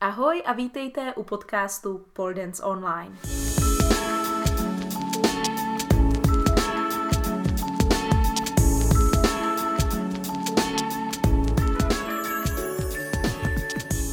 Ahoj a vítejte u podcastu Pole Dance Online.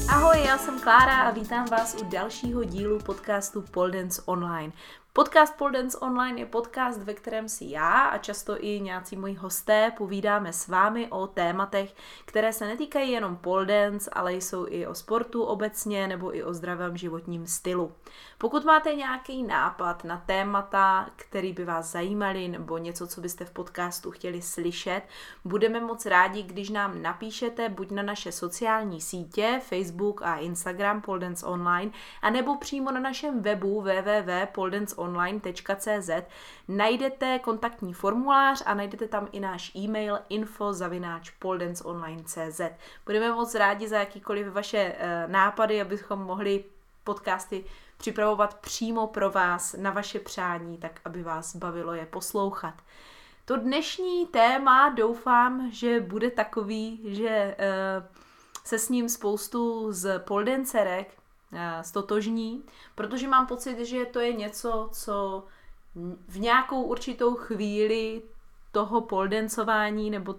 Ahoj, já jsem Klára a vítám vás u dalšího dílu podcastu Pole Dance Online. Podcast Pole Dance Online je podcast, ve kterém si já a často i nějací moji hosté povídáme s vámi o tématech, které se netýkají jenom pole dance, ale jsou i o sportu obecně nebo i o zdravém životním stylu. Pokud máte nějaký nápad na témata, který by vás zajímaly nebo něco, co byste v podcastu chtěli slyšet, budeme moc rádi, když nám napíšete buď na naše sociální sítě, Facebook a Instagram Pole Dance Online, anebo přímo na našem webu www.poledanceonline.com online.cz najdete kontaktní formulář a najdete tam i náš e-mail info zavináč poldanceonline.cz. Budeme moc rádi za jakýkoliv vaše uh, nápady, abychom mohli podcasty připravovat přímo pro vás na vaše přání, tak aby vás bavilo je poslouchat. To dnešní téma doufám, že bude takový, že uh, se s ním spoustu z poldencerek Eh, stotožní, protože mám pocit, že to je něco, co v nějakou určitou chvíli toho poldencování nebo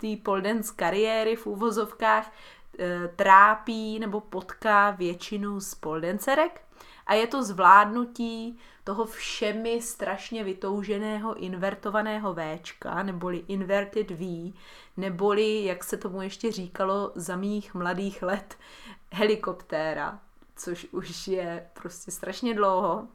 té poldence kariéry v úvozovkách e, trápí nebo potká většinu z poldencerek a je to zvládnutí toho všemi strašně vytouženého invertovaného Včka, neboli inverted V, neboli, jak se tomu ještě říkalo za mých mladých let, helikoptéra což už je prostě strašně dlouho.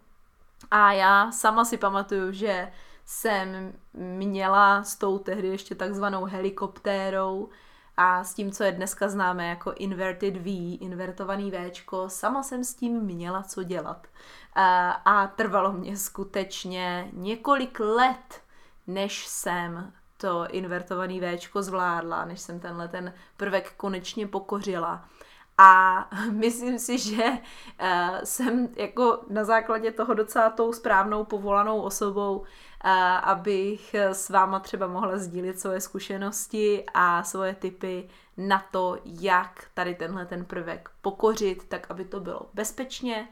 A já sama si pamatuju, že jsem měla s tou tehdy ještě takzvanou helikoptérou a s tím, co je dneska známe jako inverted V, invertovaný Včko, sama jsem s tím měla co dělat. A, a trvalo mě skutečně několik let, než jsem to invertovaný Včko zvládla, než jsem tenhle ten prvek konečně pokořila. A myslím si, že uh, jsem jako na základě toho docela tou správnou povolanou osobou, uh, abych s váma třeba mohla sdílet svoje zkušenosti a svoje typy na to, jak tady tenhle ten prvek pokořit, tak aby to bylo bezpečně,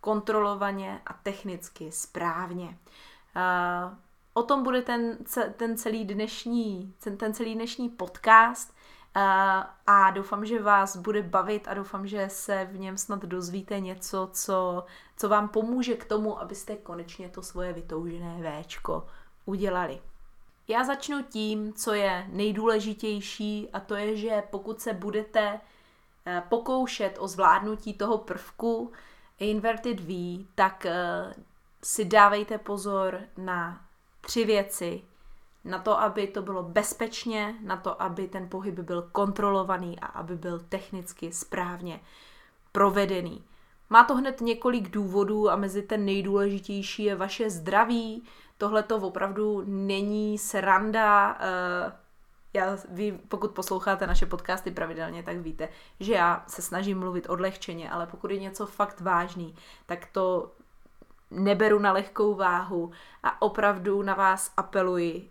kontrolovaně a technicky správně. Uh, o tom bude ten, ten celý dnešní, ten, ten celý dnešní podcast. A doufám, že vás bude bavit a doufám, že se v něm snad dozvíte něco, co, co vám pomůže k tomu, abyste konečně to svoje vytoužené Včko udělali. Já začnu tím, co je nejdůležitější a to je, že pokud se budete uh, pokoušet o zvládnutí toho prvku Inverted V, tak uh, si dávejte pozor na tři věci, na to, aby to bylo bezpečně, na to, aby ten pohyb byl kontrolovaný a aby byl technicky správně provedený. Má to hned několik důvodů a mezi ten nejdůležitější je vaše zdraví. Tohle to opravdu není sranda. Eh, já, vy, pokud posloucháte naše podcasty pravidelně, tak víte, že já se snažím mluvit odlehčeně, ale pokud je něco fakt vážný, tak to neberu na lehkou váhu a opravdu na vás apeluji,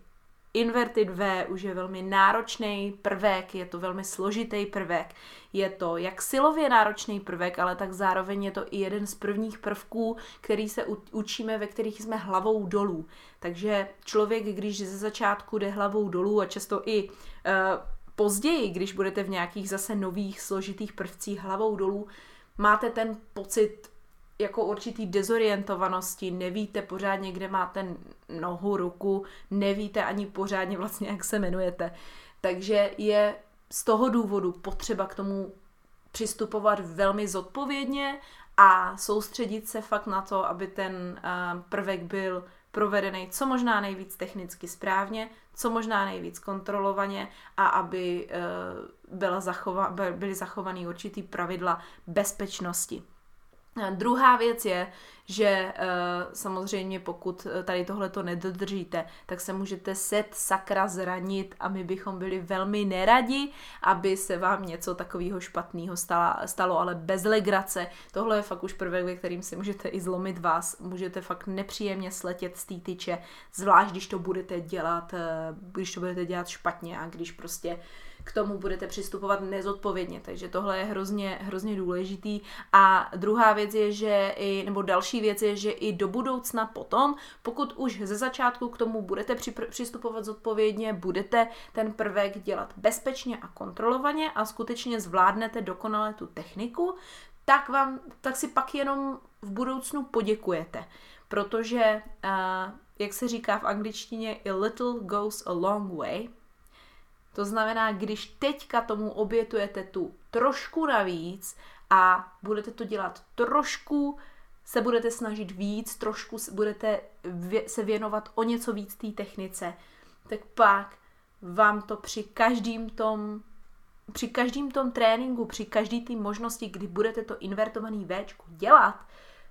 Inverted V už je velmi náročný prvek, je to velmi složitý prvek, je to jak silově náročný prvek, ale tak zároveň je to i jeden z prvních prvků, který se učíme, ve kterých jsme hlavou dolů. Takže člověk, když ze začátku jde hlavou dolů a často i uh, později, když budete v nějakých zase nových složitých prvcích hlavou dolů, máte ten pocit jako určitý dezorientovanosti, nevíte pořádně, kde máte nohu, ruku, nevíte ani pořádně vlastně, jak se jmenujete. Takže je z toho důvodu potřeba k tomu přistupovat velmi zodpovědně a soustředit se fakt na to, aby ten prvek byl provedený co možná nejvíc technicky správně, co možná nejvíc kontrolovaně a aby e, byla zachova, byly zachovaný určitý pravidla bezpečnosti. Druhá věc je, že eh, samozřejmě pokud eh, tady tohle to nedodržíte, tak se můžete set sakra zranit a my bychom byli velmi neradi, aby se vám něco takového špatného stalo, ale bez legrace. Tohle je fakt už prvek, ve kterým si můžete i zlomit vás, můžete fakt nepříjemně sletět z té tyče, zvlášť když to budete dělat, eh, když to budete dělat špatně a když prostě k tomu budete přistupovat nezodpovědně. Takže tohle je hrozně, hrozně důležitý. A druhá věc je, že i, nebo další věc je, že i do budoucna potom, pokud už ze začátku k tomu budete přistupovat zodpovědně, budete ten prvek dělat bezpečně a kontrolovaně a skutečně zvládnete dokonale tu techniku, tak, vám, tak si pak jenom v budoucnu poděkujete. Protože, uh, jak se říká v angličtině, a little goes a long way. To znamená, když teďka tomu obětujete tu trošku navíc a budete to dělat trošku, se budete snažit víc, trošku budete se věnovat o něco víc té technice, tak pak vám to při každým tom při každém tom tréninku, při každé té možnosti, kdy budete to invertovaný V dělat,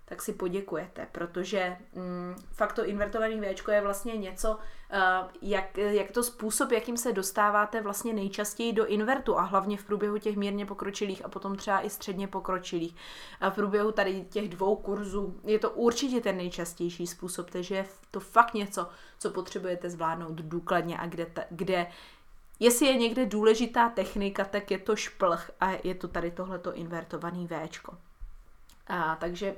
tak si poděkujete, protože mm, fakt to invertovaný V je vlastně něco, uh, jak, jak to způsob, jakým se dostáváte vlastně nejčastěji do invertu a hlavně v průběhu těch mírně pokročilých a potom třeba i středně pokročilých. A v průběhu tady těch dvou kurzů je to určitě ten nejčastější způsob, takže je to fakt něco, co potřebujete zvládnout důkladně a kde, ta, kde Jestli je někde důležitá technika, tak je to šplch a je to tady tohleto invertovaný Včko. A, takže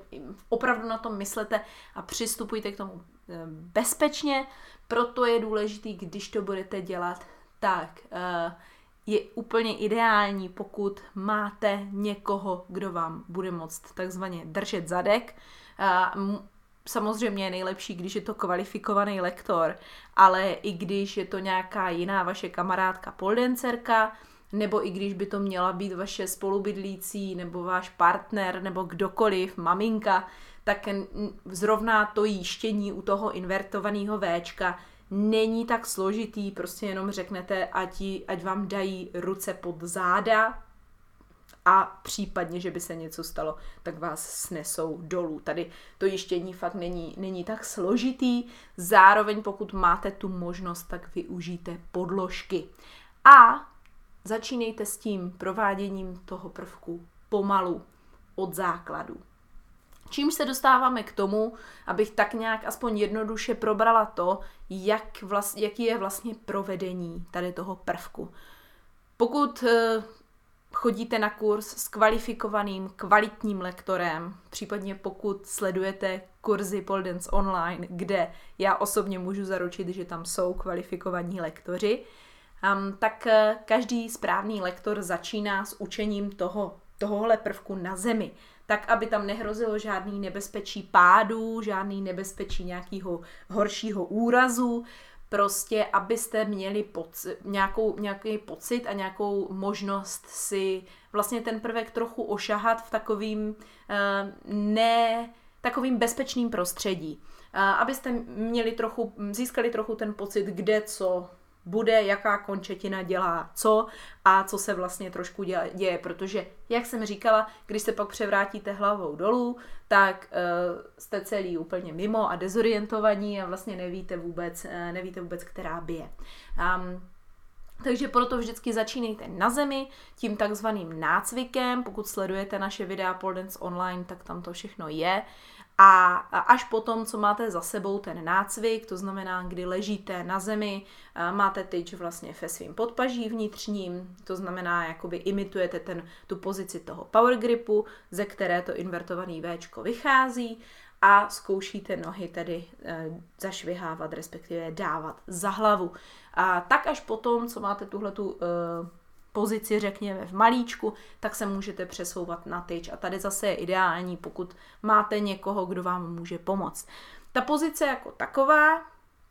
opravdu na tom myslete a přistupujte k tomu eh, bezpečně, proto je důležitý, když to budete dělat, tak uh, je úplně ideální, pokud máte někoho, kdo vám bude moct takzvaně držet zadek. Samozřejmě je nejlepší, když je to kvalifikovaný lektor, ale i když je to nějaká jiná vaše kamarádka poldencerka, nebo i když by to měla být vaše spolubydlící, nebo váš partner, nebo kdokoliv, maminka, tak zrovna to jíštění u toho invertovaného Včka není tak složitý, prostě jenom řeknete, ať, ať vám dají ruce pod záda, a případně, že by se něco stalo, tak vás snesou dolů. Tady to jištění fakt není, není tak složitý, zároveň pokud máte tu možnost, tak využijte podložky. A začínejte s tím prováděním toho prvku pomalu od základu. Čím se dostáváme k tomu, abych tak nějak aspoň jednoduše probrala to, jak vlast, jaký je vlastně provedení tady toho prvku. Pokud eh, chodíte na kurz s kvalifikovaným, kvalitním lektorem, případně pokud sledujete kurzy Pole Dance Online, kde já osobně můžu zaručit, že tam jsou kvalifikovaní lektoři, um, tak uh, každý správný lektor začíná s učením toho, tohohle prvku na zemi, tak aby tam nehrozilo žádný nebezpečí pádů, žádný nebezpečí nějakého horšího úrazu, prostě, abyste měli poci, nějakou, nějaký pocit a nějakou možnost si vlastně ten prvek trochu ošahat v takovým uh, ne takovým bezpečným prostředí. Uh, abyste měli trochu, získali trochu ten pocit, kde co bude, jaká končetina dělá co a co se vlastně trošku děje, protože, jak jsem říkala, když se pak převrátíte hlavou dolů, tak uh, jste celý úplně mimo a dezorientovaní a vlastně nevíte vůbec, uh, nevíte vůbec, která bije. Um, takže proto vždycky začínejte na zemi, tím takzvaným nácvikem, pokud sledujete naše videa Pole Online, tak tam to všechno je. A až potom, co máte za sebou ten nácvik, to znamená, kdy ležíte na zemi, máte tyč vlastně ve svým podpaží vnitřním, to znamená, jakoby imitujete ten, tu pozici toho power gripu, ze které to invertovaný V vychází a zkoušíte nohy tedy e, zašvihávat, respektive dávat za hlavu. A tak až potom, co máte tuhletu e, pozici, řekněme, v malíčku, tak se můžete přesouvat na tyč. A tady zase je ideální, pokud máte někoho, kdo vám může pomoct. Ta pozice jako taková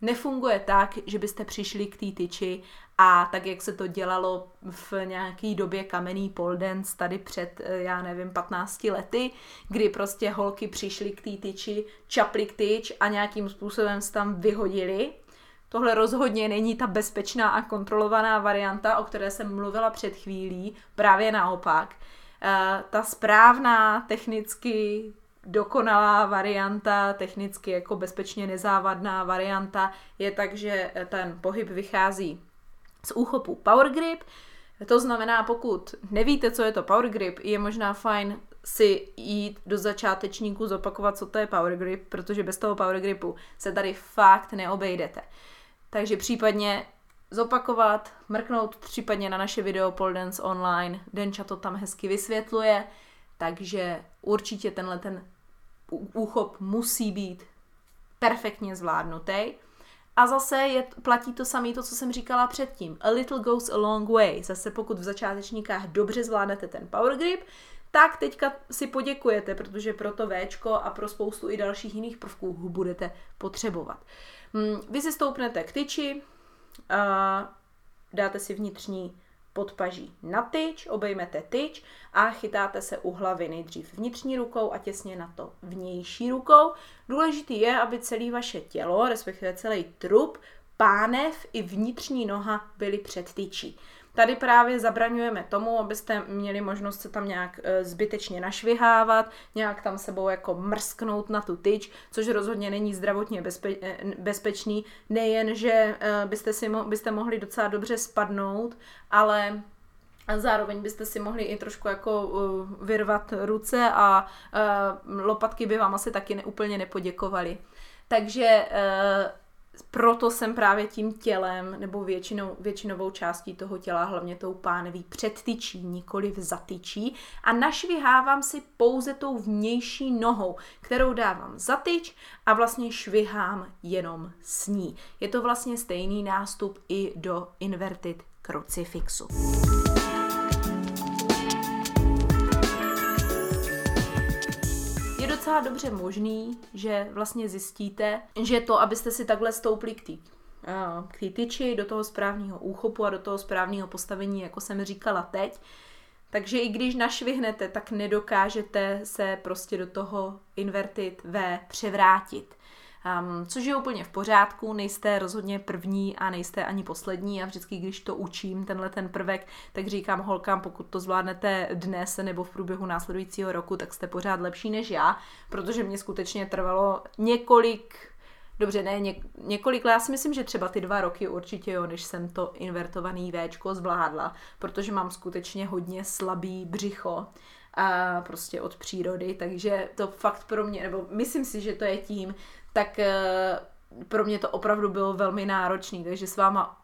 nefunguje tak, že byste přišli k té tyči a tak, jak se to dělalo v nějaký době kamenný pole dance tady před, eh, já nevím, 15 lety, kdy prostě holky přišly k té tyči, čapli k tyč a nějakým způsobem se tam vyhodili Tohle rozhodně není ta bezpečná a kontrolovaná varianta, o které jsem mluvila před chvílí, právě naopak. Eh, ta správná, technicky dokonalá varianta, technicky jako bezpečně nezávadná varianta je tak, že ten pohyb vychází z úchopu Power Grip, to znamená, pokud nevíte, co je to Power Grip, je možná fajn si jít do začátečníku zopakovat, co to je Power Grip, protože bez toho Power Gripu se tady fakt neobejdete. Takže případně zopakovat, mrknout případně na naše video Pole Dance Online, Denča to tam hezky vysvětluje, takže určitě tenhle ten úchop musí být perfektně zvládnutý. A zase je, platí to samé, to, co jsem říkala předtím. A little goes a long way. Zase pokud v začátečníkách dobře zvládnete ten power grip, tak teďka si poděkujete, protože pro to Včko a pro spoustu i dalších jiných prvků budete potřebovat. Hm, vy si stoupnete k tyči, a dáte si vnitřní podpaží na tyč, obejmete tyč a chytáte se u hlavy nejdřív vnitřní rukou a těsně na to vnější rukou. Důležitý je, aby celé vaše tělo, respektive celý trup, pánev i vnitřní noha byly před tyčí. Tady právě zabraňujeme tomu, abyste měli možnost se tam nějak e, zbytečně našvihávat, nějak tam sebou jako mrsknout na tu tyč, což rozhodně není zdravotně bezpe- e, bezpečný. Nejen, že e, byste, si mo- byste mohli docela dobře spadnout, ale a zároveň byste si mohli i trošku jako vyrvat ruce a lopatky by vám asi taky ne, úplně nepoděkovaly. Takže proto jsem právě tím tělem nebo většinou, většinovou částí toho těla, hlavně tou páneví, předtyčí, nikoli zatyčí a našvihávám si pouze tou vnější nohou, kterou dávám zatyč a vlastně švihám jenom s ní. Je to vlastně stejný nástup i do inverted krucifixu. Docela dobře možný, že vlastně zjistíte, že to, abyste si takhle stoupli k té k té tyči, do toho správného úchopu a do toho správného postavení, jako jsem říkala teď, takže i když našvihnete, tak nedokážete se prostě do toho invertit V převrátit. Um, což je úplně v pořádku, nejste rozhodně první a nejste ani poslední. A vždycky, když to učím, tenhle ten prvek, tak říkám holkám, pokud to zvládnete dnes nebo v průběhu následujícího roku, tak jste pořád lepší než já, protože mě skutečně trvalo několik Dobře, ne, ně, několik já si myslím, že třeba ty dva roky určitě jo, než jsem to invertovaný Včko zvládla, protože mám skutečně hodně slabý břicho a prostě od přírody, takže to fakt pro mě, nebo myslím si, že to je tím, tak eh, pro mě to opravdu bylo velmi náročný, takže s váma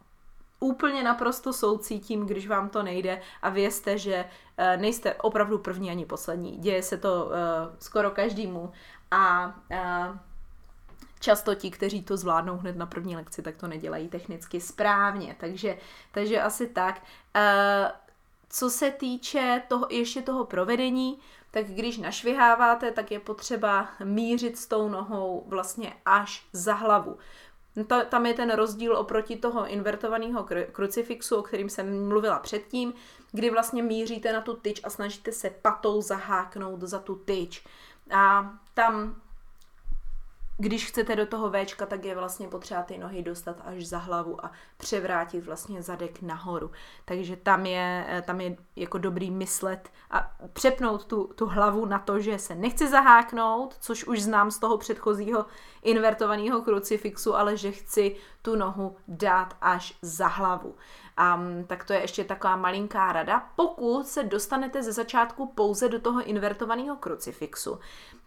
úplně naprosto soucítím, když vám to nejde a vězte, že eh, nejste opravdu první ani poslední. Děje se to eh, skoro každému a často ti, kteří to zvládnou hned na první lekci, tak to nedělají technicky správně. Takže, takže asi tak. Co se týče toho, ještě toho provedení, tak když našviháváte, tak je potřeba mířit s tou nohou vlastně až za hlavu. Ta, tam je ten rozdíl oproti toho invertovaného krucifixu, o kterým jsem mluvila předtím, kdy vlastně míříte na tu tyč a snažíte se patou zaháknout za tu tyč. A tam když chcete do toho Včka, tak je vlastně potřeba ty nohy dostat až za hlavu a převrátit vlastně zadek nahoru. Takže tam je, eh, tam je jako dobrý myslet a přepnout tu, tu hlavu na to, že se nechci zaháknout, což už znám z toho předchozího invertovaného krucifixu, ale že chci tu nohu dát až za hlavu. Um, tak to je ještě taková malinká rada. Pokud se dostanete ze začátku pouze do toho invertovaného krucifixu,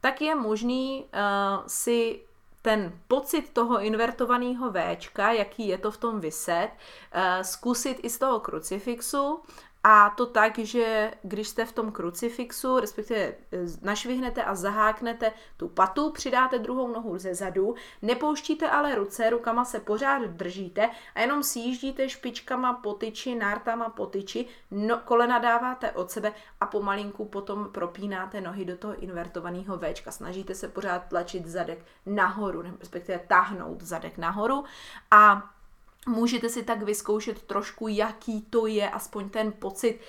tak je možný uh, si ten pocit toho invertovaného Včka, jaký je to v tom vyset, uh, zkusit i z toho krucifixu a to tak, že když jste v tom krucifixu, respektive e, našvihnete a zaháknete tu patu, přidáte druhou nohu ze zadu, nepouštíte ale ruce, rukama se pořád držíte a jenom sjíždíte špičkama po tyči, nártama po tyči, no, kolena dáváte od sebe a pomalinku potom propínáte nohy do toho invertovaného Včka. Snažíte se pořád tlačit zadek nahoru, respektive táhnout zadek nahoru a můžete si tak vyzkoušet trošku, jaký to je, aspoň ten pocit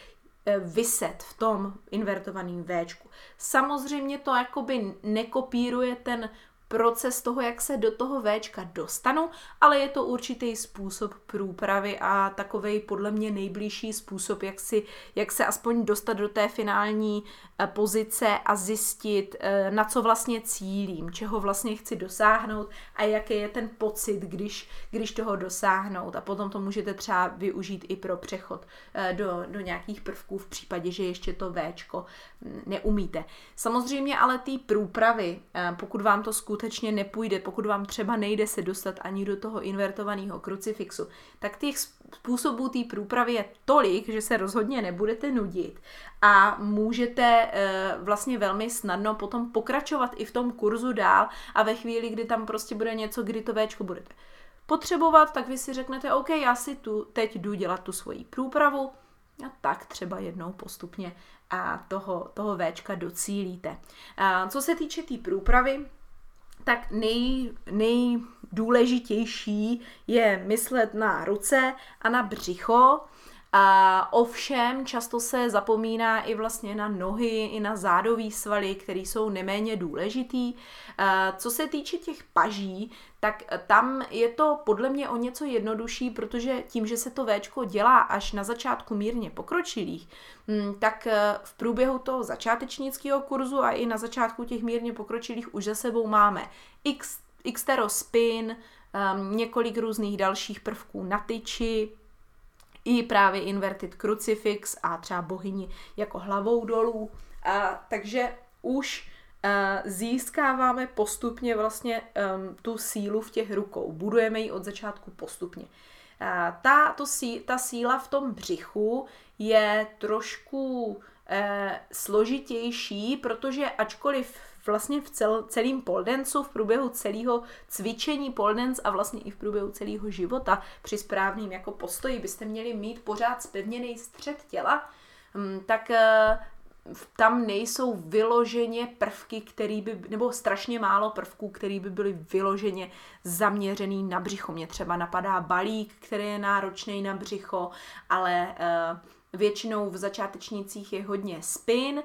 eh, vyset v tom invertovaném Včku. Samozřejmě to jakoby nekopíruje ten proces toho, jak se do toho Včka dostanu, ale je to určitý způsob průpravy a takový podle mě nejbližší způsob, jak, si, jak se aspoň dostat do té finální eh, pozice a zjistit, eh, na co vlastně cílím, čeho vlastně chci dosáhnout a jaký je ten pocit, když, když toho dosáhnout. A potom to můžete třeba využít i pro přechod eh, do, do nějakých prvků v případě, že ještě to Včko hm, neumíte. Samozřejmě ale té průpravy, pokud vám to skutečně skutečně nepůjde, pokud vám třeba nejde se dostat ani do toho invertovaného krucifixu, tak těch způsobů té průpravy je tolik, že se rozhodně nebudete nudit a můžete e, vlastně velmi snadno potom pokračovat i v tom kurzu dál a ve chvíli, kdy tam prostě bude něco, kdy to Včko budete potřebovat, tak vy si řeknete, OK, já si tu teď jdu dělat tu svoji průpravu a tak třeba jednou postupně a toho, toho Včka docílíte. A co se týče té tý průpravy, tak nej, nejdůležitější je myslet na ruce a na břicho, a ovšem často se zapomíná i vlastně na nohy, i na zádový svaly, které jsou neméně důležitý. Co se týče těch paží, tak tam je to podle mě o něco jednodušší, protože tím, že se to Včko dělá až na začátku mírně pokročilých, hm, tak e, v průběhu toho začátečnického kurzu a i na začátku těch mírně pokročilých už za sebou máme X, Xtero spin, um, několik různých dalších prvků na tyči, i právě inverted crucifix a třeba bohyni jako hlavou dolů. A, takže už uh, získáváme postupně vlastně um, tu sílu v těch rukou. Budujeme ji od začátku postupně. Uh, ta, to sí, ta síla v tom břichu je trošku uh, složitější, protože ačkoliv vlastně v cel, celém poldencu, v průběhu celého cvičení poldens a vlastně i v průběhu celého života při správným jako postoji byste měli mít pořád spevněný střed těla, hm, tak eh, tam nejsou vyloženě prvky, který by, nebo strašně málo prvků, který by byly vyloženě zaměřený na břicho. Mě třeba napadá balík, který je náročný na břicho, ale uh, většinou v začátečnících je hodně spin,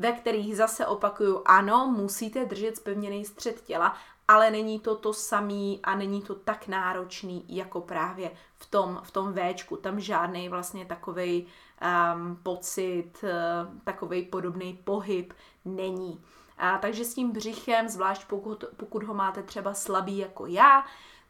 ve kterých zase opakuju, ano, musíte držet spevněný střed těla, ale není to to samý a není to tak náročný jako právě v tom, v tom Včku. Tam žádný vlastně takový um, pocit, uh, takový podobný pohyb není. A, takže s tím břichem, zvlášť pokud, pokud ho máte třeba slabý jako já,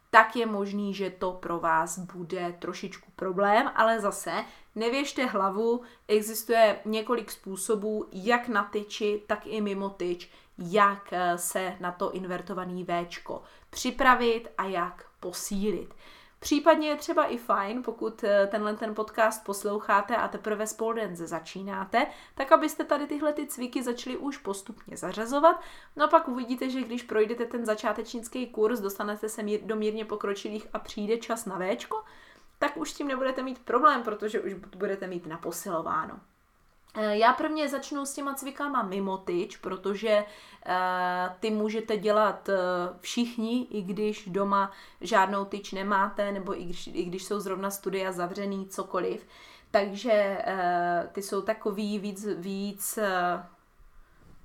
tak je možný, že to pro vás bude trošičku problém, ale zase nevěžte hlavu, existuje několik způsobů, jak na tyči, tak i mimo tyč, jak eh, se na to invertovaný Včko připravit a jak posílit. Případně je třeba i fajn, pokud eh, tenhle ten podcast posloucháte a teprve s dance začínáte, tak abyste tady tyhle ty cviky začali už postupně zařazovat. No a pak uvidíte, že když projdete ten začátečnický kurz, dostanete se do mírně pokročilých a přijde čas na Včko, tak už s tím nebudete mít problém, protože už budete mít naposilováno. Eh, já prvně začnu s těma cvikama mimo tyč, protože uh, ty můžete dělat uh, všichni, i když doma žádnou tyč nemáte, nebo i když, i když jsou zrovna studia zavřený, cokoliv. Takže ty jsou takový víc, víc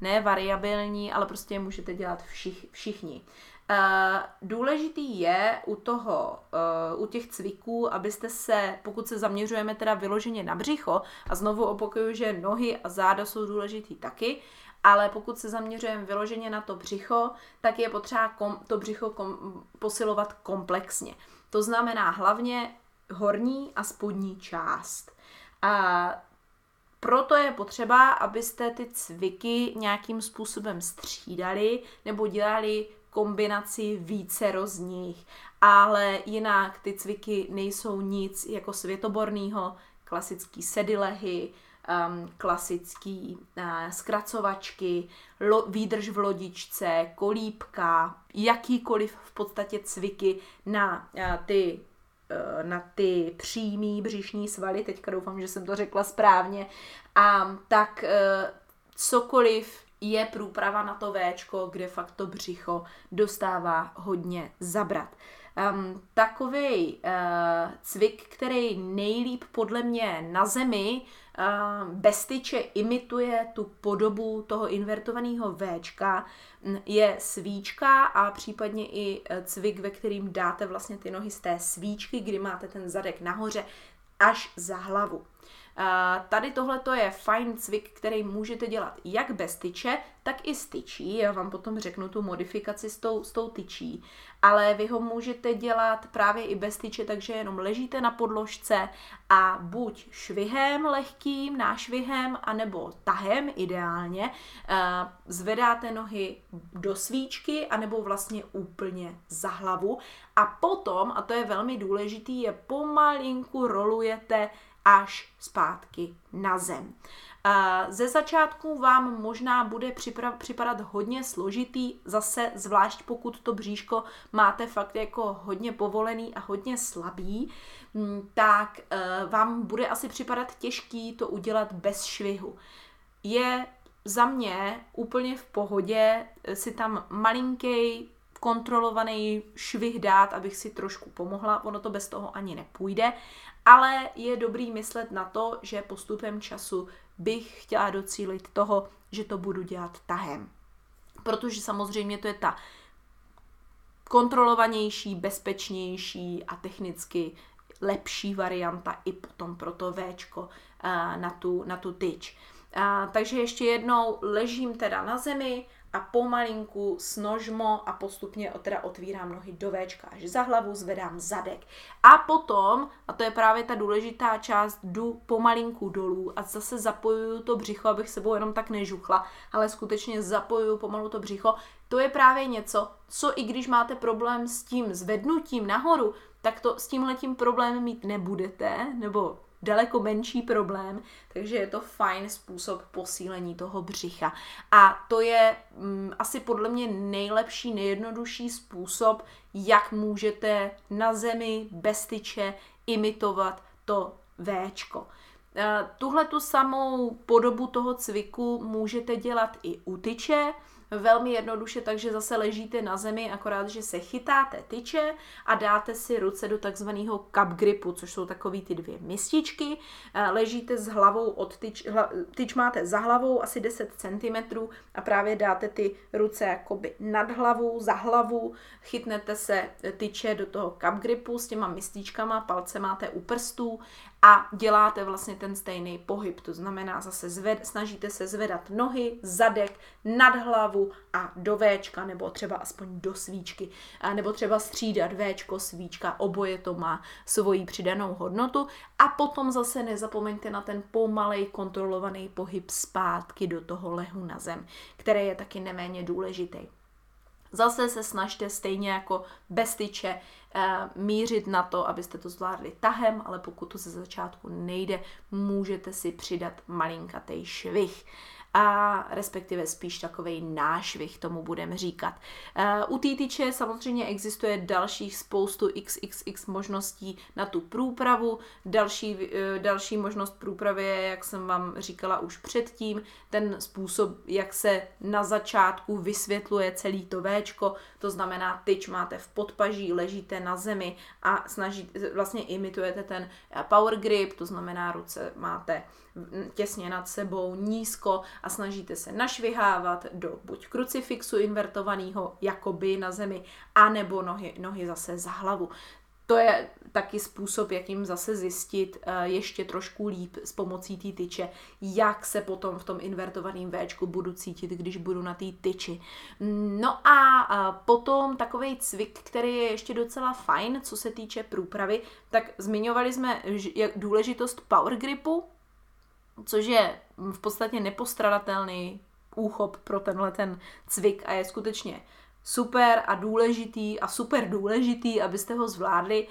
ne variabilní, ale prostě můžete dělat všich, všichni. Důležitý je u toho, uh, u těch cviků, abyste se, pokud se zaměřujeme teda vyloženě na břicho, a znovu opakuju, že nohy a záda jsou důležitý taky, ale pokud se zaměřujeme vyloženě na to břicho, tak je potřeba kom, to břicho kom, posilovat komplexně. To znamená hlavně horní a spodní část. A proto je potřeba, abyste ty cviky nějakým způsobem střídali nebo dělali kombinaci více z nich, ale jinak ty cviky nejsou nic jako světoborného, klasický sedilehy, um, klasický uh, zkracovačky, lo, výdrž v lodičce, kolípka, jakýkoliv v podstatě cviky na uh, ty uh, na ty přímý břišní svaly, teďka doufám, že jsem to řekla správně, a tak uh, cokoliv je průprava na to Včko, kde fakt to břicho dostává hodně zabrat. Um, takový uh, cvik, který nejlíp podle mě na zemi uh, bez tyče imituje tu podobu toho invertovaného Včka, je svíčka a případně i e, cvik, ve kterým dáte vlastně ty nohy z té svíčky, kdy máte ten zadek nahoře až za hlavu. Tady tohle je fajn cvik, který můžete dělat jak bez tyče, tak i s tyčí. Já vám potom řeknu tu modifikaci s tou, s tou tyčí. Ale vy ho můžete dělat právě i bez tyče, takže jenom ležíte na podložce a buď švihem lehkým, nášvihem, anebo tahem ideálně, zvedáte nohy do svíčky, anebo vlastně úplně za hlavu. A potom, a to je velmi důležitý, je pomalinku rolujete až zpátky na zem. Ze začátku vám možná bude připadat hodně složitý, zase zvlášť pokud to bříško máte fakt jako hodně povolený a hodně slabý, mm, tak e, vám bude asi připadat těžký to udělat bez švihu. Je za mě úplně v pohodě si tam malinký kontrolovaný švih dát, abych si trošku pomohla, ono to bez toho ani nepůjde, ale je dobrý myslet na to, že postupem času bych chtěla docílit toho, že to budu dělat tahem. Protože samozřejmě to je ta kontrolovanější, bezpečnější a technicky lepší varianta i potom pro to Včko eh, na tu, na tu tyč. A, takže ještě jednou ležím teda na zemi a pomalinku snožmo a postupně teda otvírám nohy do Včka až za hlavu, zvedám zadek. A potom, a to je právě ta důležitá část, jdu pomalinku dolů a zase zapojuju to břicho, abych sebou jenom tak nežuchla, ale skutečně zapojuju pomalu to břicho. To je právě něco, co i když máte problém s tím zvednutím nahoru, tak to s tímhletím problémem mít nebudete, nebo daleko menší problém, takže je to fajn způsob posílení toho břicha. A to je mm, asi podle mě nejlepší, nejjednodušší způsob, jak můžete na zemi bez tyče imitovat to Včko. E, tuhle tu samou podobu toho cviku můžete dělat i u tyče, velmi jednoduše, takže zase ležíte na zemi, akorát, že se chytáte tyče a dáte si ruce do takzvaného cup gripu, což jsou takový ty dvě mističky. Eh, ležíte s hlavou od tyč, hla, tyč máte za hlavou asi 10 cm a právě dáte ty ruce jakoby nad hlavu, za hlavu, chytnete se tyče do toho cup gripu s těma mističkama, palce máte u prstů a děláte vlastně ten stejný pohyb. To znamená zase zved, snažíte se zvedat nohy, zadek, nad hlavu a do Včka, nebo třeba aspoň do svíčky, a nebo třeba střídat Včko, svíčka, oboje to má svoji přidanou hodnotu. A potom zase nezapomeňte na ten pomalej kontrolovaný pohyb zpátky do toho lehu na zem, který je taky neméně důležitý. Zase se snažte stejně jako bez tyče eh, mířit na to, abyste to zvládli tahem, ale pokud to ze začátku nejde, můžete si přidat malinkatej švih a respektive spíš takový nášvih tomu budeme říkat. Eh, u té tyče samozřejmě existuje dalších spoustu XXX možností na tu průpravu. Další, eh, další možnost průpravy je, jak jsem vám říkala už předtím, ten způsob, jak se na začátku vysvětluje celý to Včko, to znamená tyč máte v podpaží, ležíte na zemi a snažíte, vlastně imitujete ten power grip, to znamená ruce máte těsně nad sebou, nízko a snažíte se našvihávat do buď krucifixu invertovaného, jakoby na zemi, anebo nohy, nohy zase za hlavu. To je taky způsob, jakým zase zjistit uh, ještě trošku líp s pomocí té tyče, jak se potom v tom invertovaném Včku budu cítit, když budu na té tyči. No a uh, potom takový cvik, který je ještě docela fajn, co se týče průpravy, tak zmiňovali jsme důležitost power gripu, což je v podstatě nepostradatelný úchop pro tenhle ten cvik a je skutečně super a důležitý a super důležitý, abyste ho zvládli,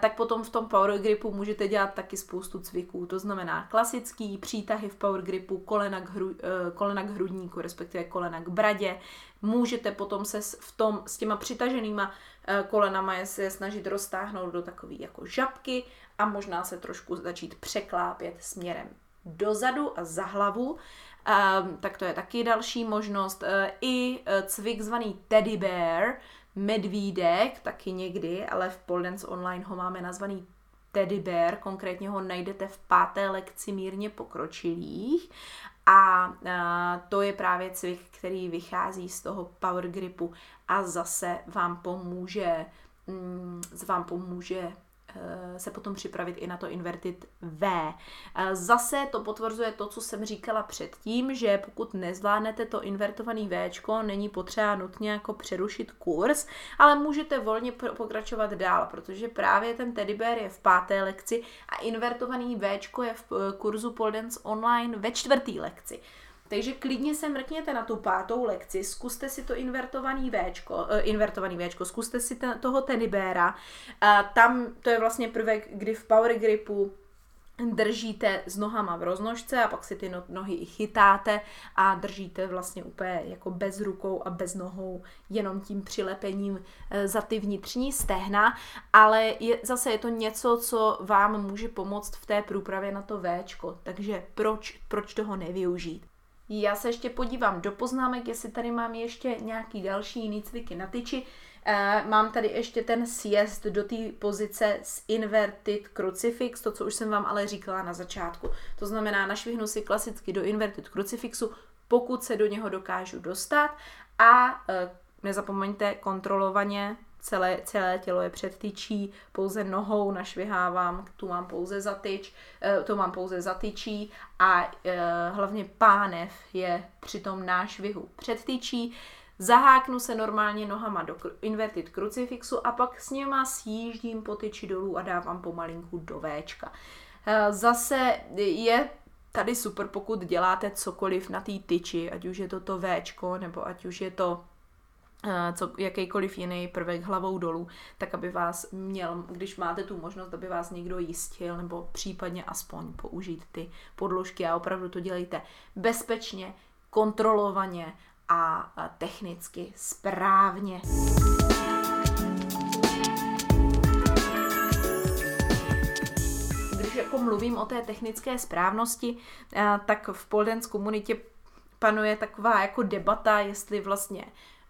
tak potom v tom Power Gripu můžete dělat taky spoustu cviků. To znamená klasický přítahy v Power Gripu, kolena k, hru, eh, kolena k hrudníku, respektive kolena k bradě. Můžete potom se v tom s těma přitaženýma eh, kolenama je se snažit roztáhnout do takové jako žabky a možná se trošku začít překlápět směrem dozadu a za hlavu, um, tak to je taky další možnost. Uh, I uh, cvik zvaný teddy bear, medvídek, taky někdy, ale v Pole Dance Online ho máme nazvaný teddy bear, konkrétně ho najdete v páté lekci mírně pokročilých a uh, to je právě cvik, který vychází z toho power gripu a zase vám pomůže, mm, vám pomůže Eh, se potom připravit i na to inverted V. Eh, zase to potvrzuje to, co jsem říkala předtím, že pokud nezvládnete to invertovaný V, není potřeba nutně jako přerušit kurz, ale můžete volně pokračovat dál, protože právě ten teddy bear je v páté lekci a invertovaný V je v eh, kurzu Pole Dance Online ve čtvrtý lekci. Takže klidně se mrkněte na tu pátou lekci, zkuste si to invertovaný Včko, uh, invertovaný Včko, zkuste si ten, toho tenibéra. Uh, tam to je vlastně prvek, kdy v power gripu držíte s nohama v roznožce a pak si ty no, nohy i chytáte a držíte vlastně úplně jako bez rukou a bez nohou, jenom tím přilepením eh, za ty vnitřní stehna, ale je, zase je to něco, co vám může pomoct v té průpravě na to Včko, takže proč, proč toho nevyužít? Já se ještě podívám do poznámek, jestli tady mám ještě nějaký další jiný cviky na tyči. Uh, mám tady ještě ten sjezd do té pozice s inverted crucifix, to, co už jsem vám ale říkala na začátku. To znamená, našvihnu si klasicky do inverted crucifixu, pokud se do něho dokážu dostat a uh, nezapomeňte kontrolovaně celé, celé tělo je před tyčí, pouze nohou našvihávám, tu mám pouze za tyč, eh, to mám pouze za tyčí a eh, hlavně pánev je při tom nášvihu před tyčí. Zaháknu se normálně nohama do inverted krucifixu a pak s něma sjíždím po tyči dolů a dávám pomalinku do Včka. Eh, zase je tady super, pokud děláte cokoliv na té tyči, ať už je to to Včko, nebo ať už je to co, jakýkoliv jiný prvek hlavou dolů, tak aby vás měl, když máte tu možnost, aby vás někdo jistil, nebo případně aspoň použít ty podložky a opravdu to dělejte bezpečně, kontrolovaně a technicky správně. Když jako mluvím o té technické správnosti, tak v Poldens komunitě panuje taková jako debata, jestli vlastně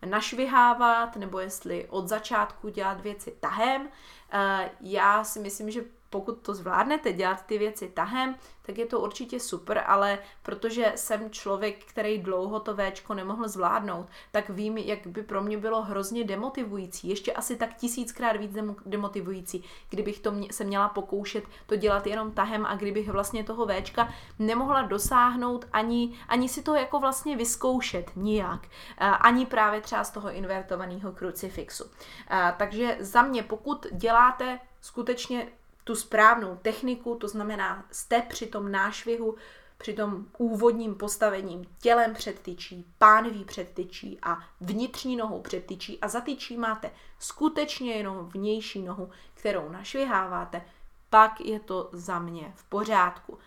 našvihávat, nebo jestli od začátku dělat věci tahem. Eh, já si myslím, že pokud to zvládnete dělat ty věci tahem, tak je to určitě super, ale protože jsem člověk, který dlouho to Včko nemohl zvládnout, tak vím, jak by pro mě bylo hrozně demotivující, ještě asi tak tisíckrát víc demotivující, kdybych to mě, se měla pokoušet to dělat jenom tahem a kdybych vlastně toho Včka nemohla dosáhnout ani, ani si to jako vlastně vyzkoušet nijak, ani právě třeba z toho invertovaného krucifixu. Takže za mě, pokud děláte skutečně tu správnou techniku, to znamená jste při tom nášvihu, při tom úvodním postavením tělem před tyčí, pánví před tyčí a vnitřní nohou před tyčí a za tyčí máte skutečně jenom vnější nohu, kterou našviháváte, pak je to za mě v pořádku.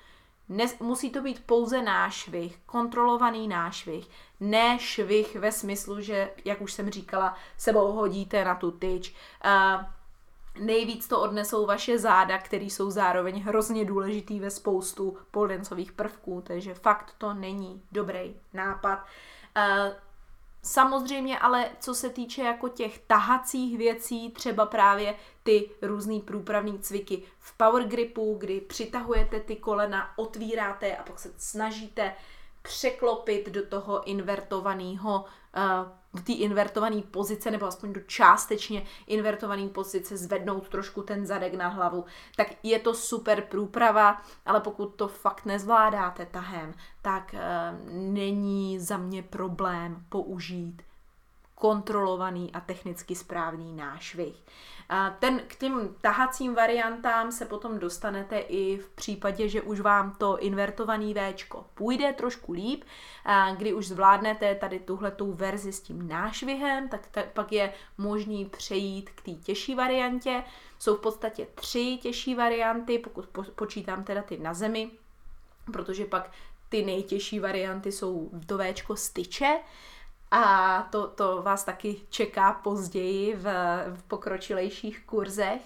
Ne, musí to být pouze nášvih, kontrolovaný nášvih, ne švih ve smyslu, že, jak už jsem říkala, sebou hodíte na tu tyč. Uh, Nejvíc to odnesou vaše záda, které jsou zároveň hrozně důležitý ve spoustu poldencových prvků, takže fakt to není dobrý nápad. Uh, Samozřejmě ale co se týče jako těch tahacích věcí, třeba právě ty různý průpravní cviky v power gripu, kdy přitahujete ty kolena, otvíráte a pak se snažíte překlopit do toho invertovaného uh, do té invertované pozice, nebo aspoň do částečně invertované pozice, zvednout trošku ten zadek na hlavu, tak je to super průprava, ale pokud to fakt nezvládáte tahem, tak e, není za mě problém použít kontrolovaný a technicky správný nášvih. Ten, k těm tahacím variantám se potom dostanete i v případě, že už vám to invertovaný V půjde trošku líp, kdy už zvládnete tady tuhletou verzi s tím nášvihem, tak t- pak je možný přejít k té těžší variantě. Jsou v podstatě tři těžší varianty, pokud po- počítám teda ty na zemi, protože pak ty nejtěžší varianty jsou to V styče, a to, to vás taky čeká později v, v pokročilejších kurzech,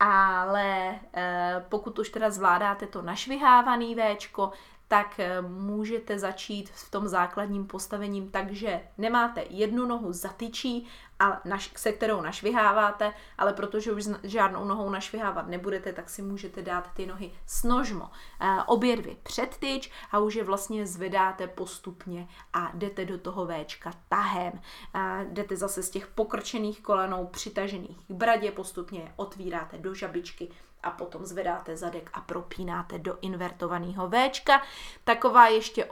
ale e, pokud už teda zvládáte to našvihávaný Včko, tak eh, můžete začít v tom základním postavením tak, že nemáte jednu nohu zatyčí, a naš, se kterou našviháváte, ale protože už žádnou nohou našvihávat nebudete, tak si můžete dát ty nohy snožmo. E, obě dvě před tyč a už je vlastně zvedáte postupně a jdete do toho Včka tahem. E, jdete zase z těch pokrčených kolenou, přitažených k bradě, postupně otvíráte do žabičky a potom zvedáte zadek a propínáte do invertovaného Včka. Taková ještě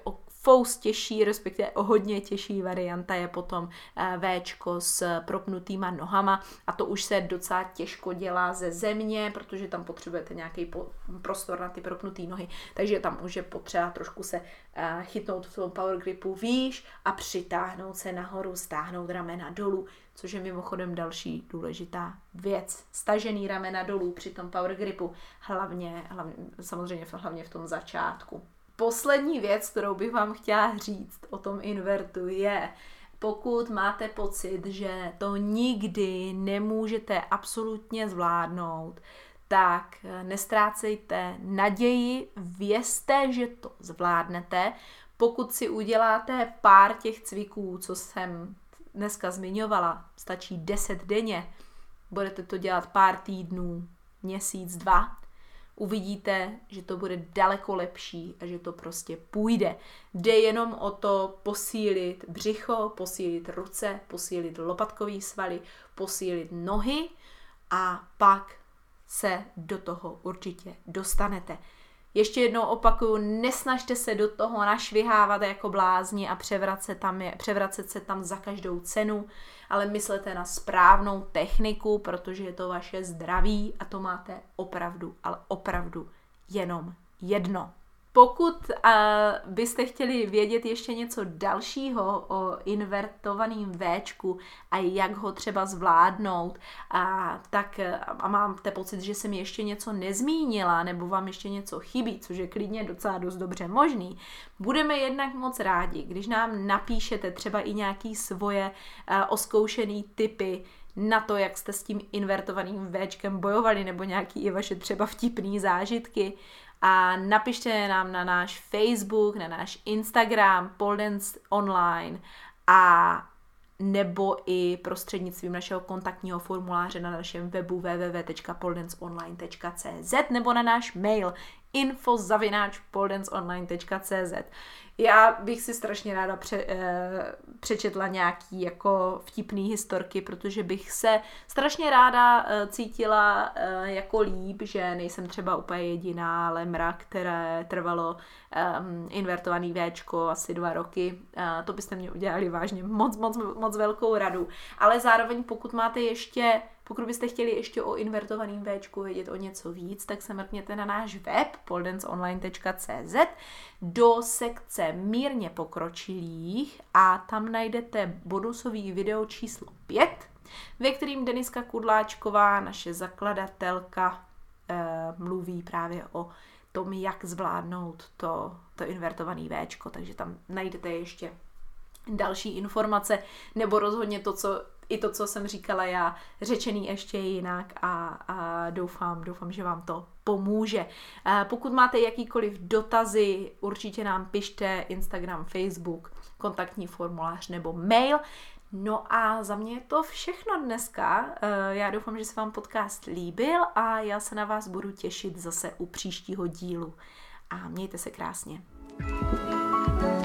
fous těžší, respektive o hodně těžší varianta je potom eh, Včko s propnutýma nohama a to už se docela těžko dělá ze země, protože tam potřebujete nějaký prostor na ty propnuté nohy, takže tam už je potřeba trošku se eh, chytnout v tom power gripu výš a přitáhnout se nahoru, stáhnout ramena dolů, což je mimochodem další důležitá věc. Stažený ramena dolů při tom power gripu, hlavně, hlavně samozřejmě hlavně v tom začátku poslední věc, kterou bych vám chtěla říct o tom invertu je, pokud máte pocit, že to nikdy nemůžete absolutně zvládnout, tak nestrácejte naději, vězte, že to zvládnete. Pokud si uděláte pár těch cviků, co jsem dneska zmiňovala, stačí 10 denně, budete to dělat pár týdnů, měsíc, dva, uvidíte, že to bude daleko lepší a že to prostě půjde. Jde jenom o to posílit břicho, posílit ruce, posílit lopatkový svaly, posílit nohy a pak se do toho určitě dostanete. Ještě jednou opakuju, nesnažte se do toho našvihávat jako blázni a převracet, tam je, převracet se tam za každou cenu, ale myslete na správnou techniku, protože je to vaše zdraví a to máte opravdu, ale opravdu jenom jedno. Pokud uh, byste chtěli vědět ještě něco dalšího o invertovaném Včku a jak ho třeba zvládnout, a, tak a máte pocit, že jsem ještě něco nezmínila nebo vám ještě něco chybí, což je klidně docela dost dobře možný, budeme jednak moc rádi, když nám napíšete třeba i nějaký svoje uh, oskoušený typy, na to, jak jste s tím invertovaným Včkem bojovali, nebo nějaký i vaše třeba vtipný zážitky a napište nám na náš Facebook, na náš Instagram, Poldance Online a nebo i prostřednictvím našeho kontaktního formuláře na našem webu www.poldanceonline.cz nebo na náš mail info.poldanceonline.cz já bych si strašně ráda pře, eh, přečetla nějaký jako vtipný historky, protože bych se strašně ráda eh, cítila eh, jako líp, že nejsem třeba úplně jediná lemra, které trvalo um, invertovaný Včko asi dva roky. Uh, to byste mě udělali vážně moc, moc, moc velkou radu. Ale zároveň pokud máte ještě pokud byste chtěli ještě o invertovaném Včku vědět o něco víc, tak se mrkněte na náš web poldanceonline.cz do sekce mírně pokročilých a tam najdete bonusový video číslo 5, ve kterým Deniska Kudláčková, naše zakladatelka, eh, mluví právě o tom, jak zvládnout to, to invertovaný Včko, takže tam najdete ještě další informace, nebo rozhodně to, co i to, co jsem říkala já, řečený ještě jinak a, a doufám, doufám, že vám to pomůže. Pokud máte jakýkoliv dotazy, určitě nám pište Instagram, Facebook, kontaktní formulář nebo mail. No a za mě je to všechno dneska. Já doufám, že se vám podcast líbil a já se na vás budu těšit zase u příštího dílu. A mějte se krásně. thank you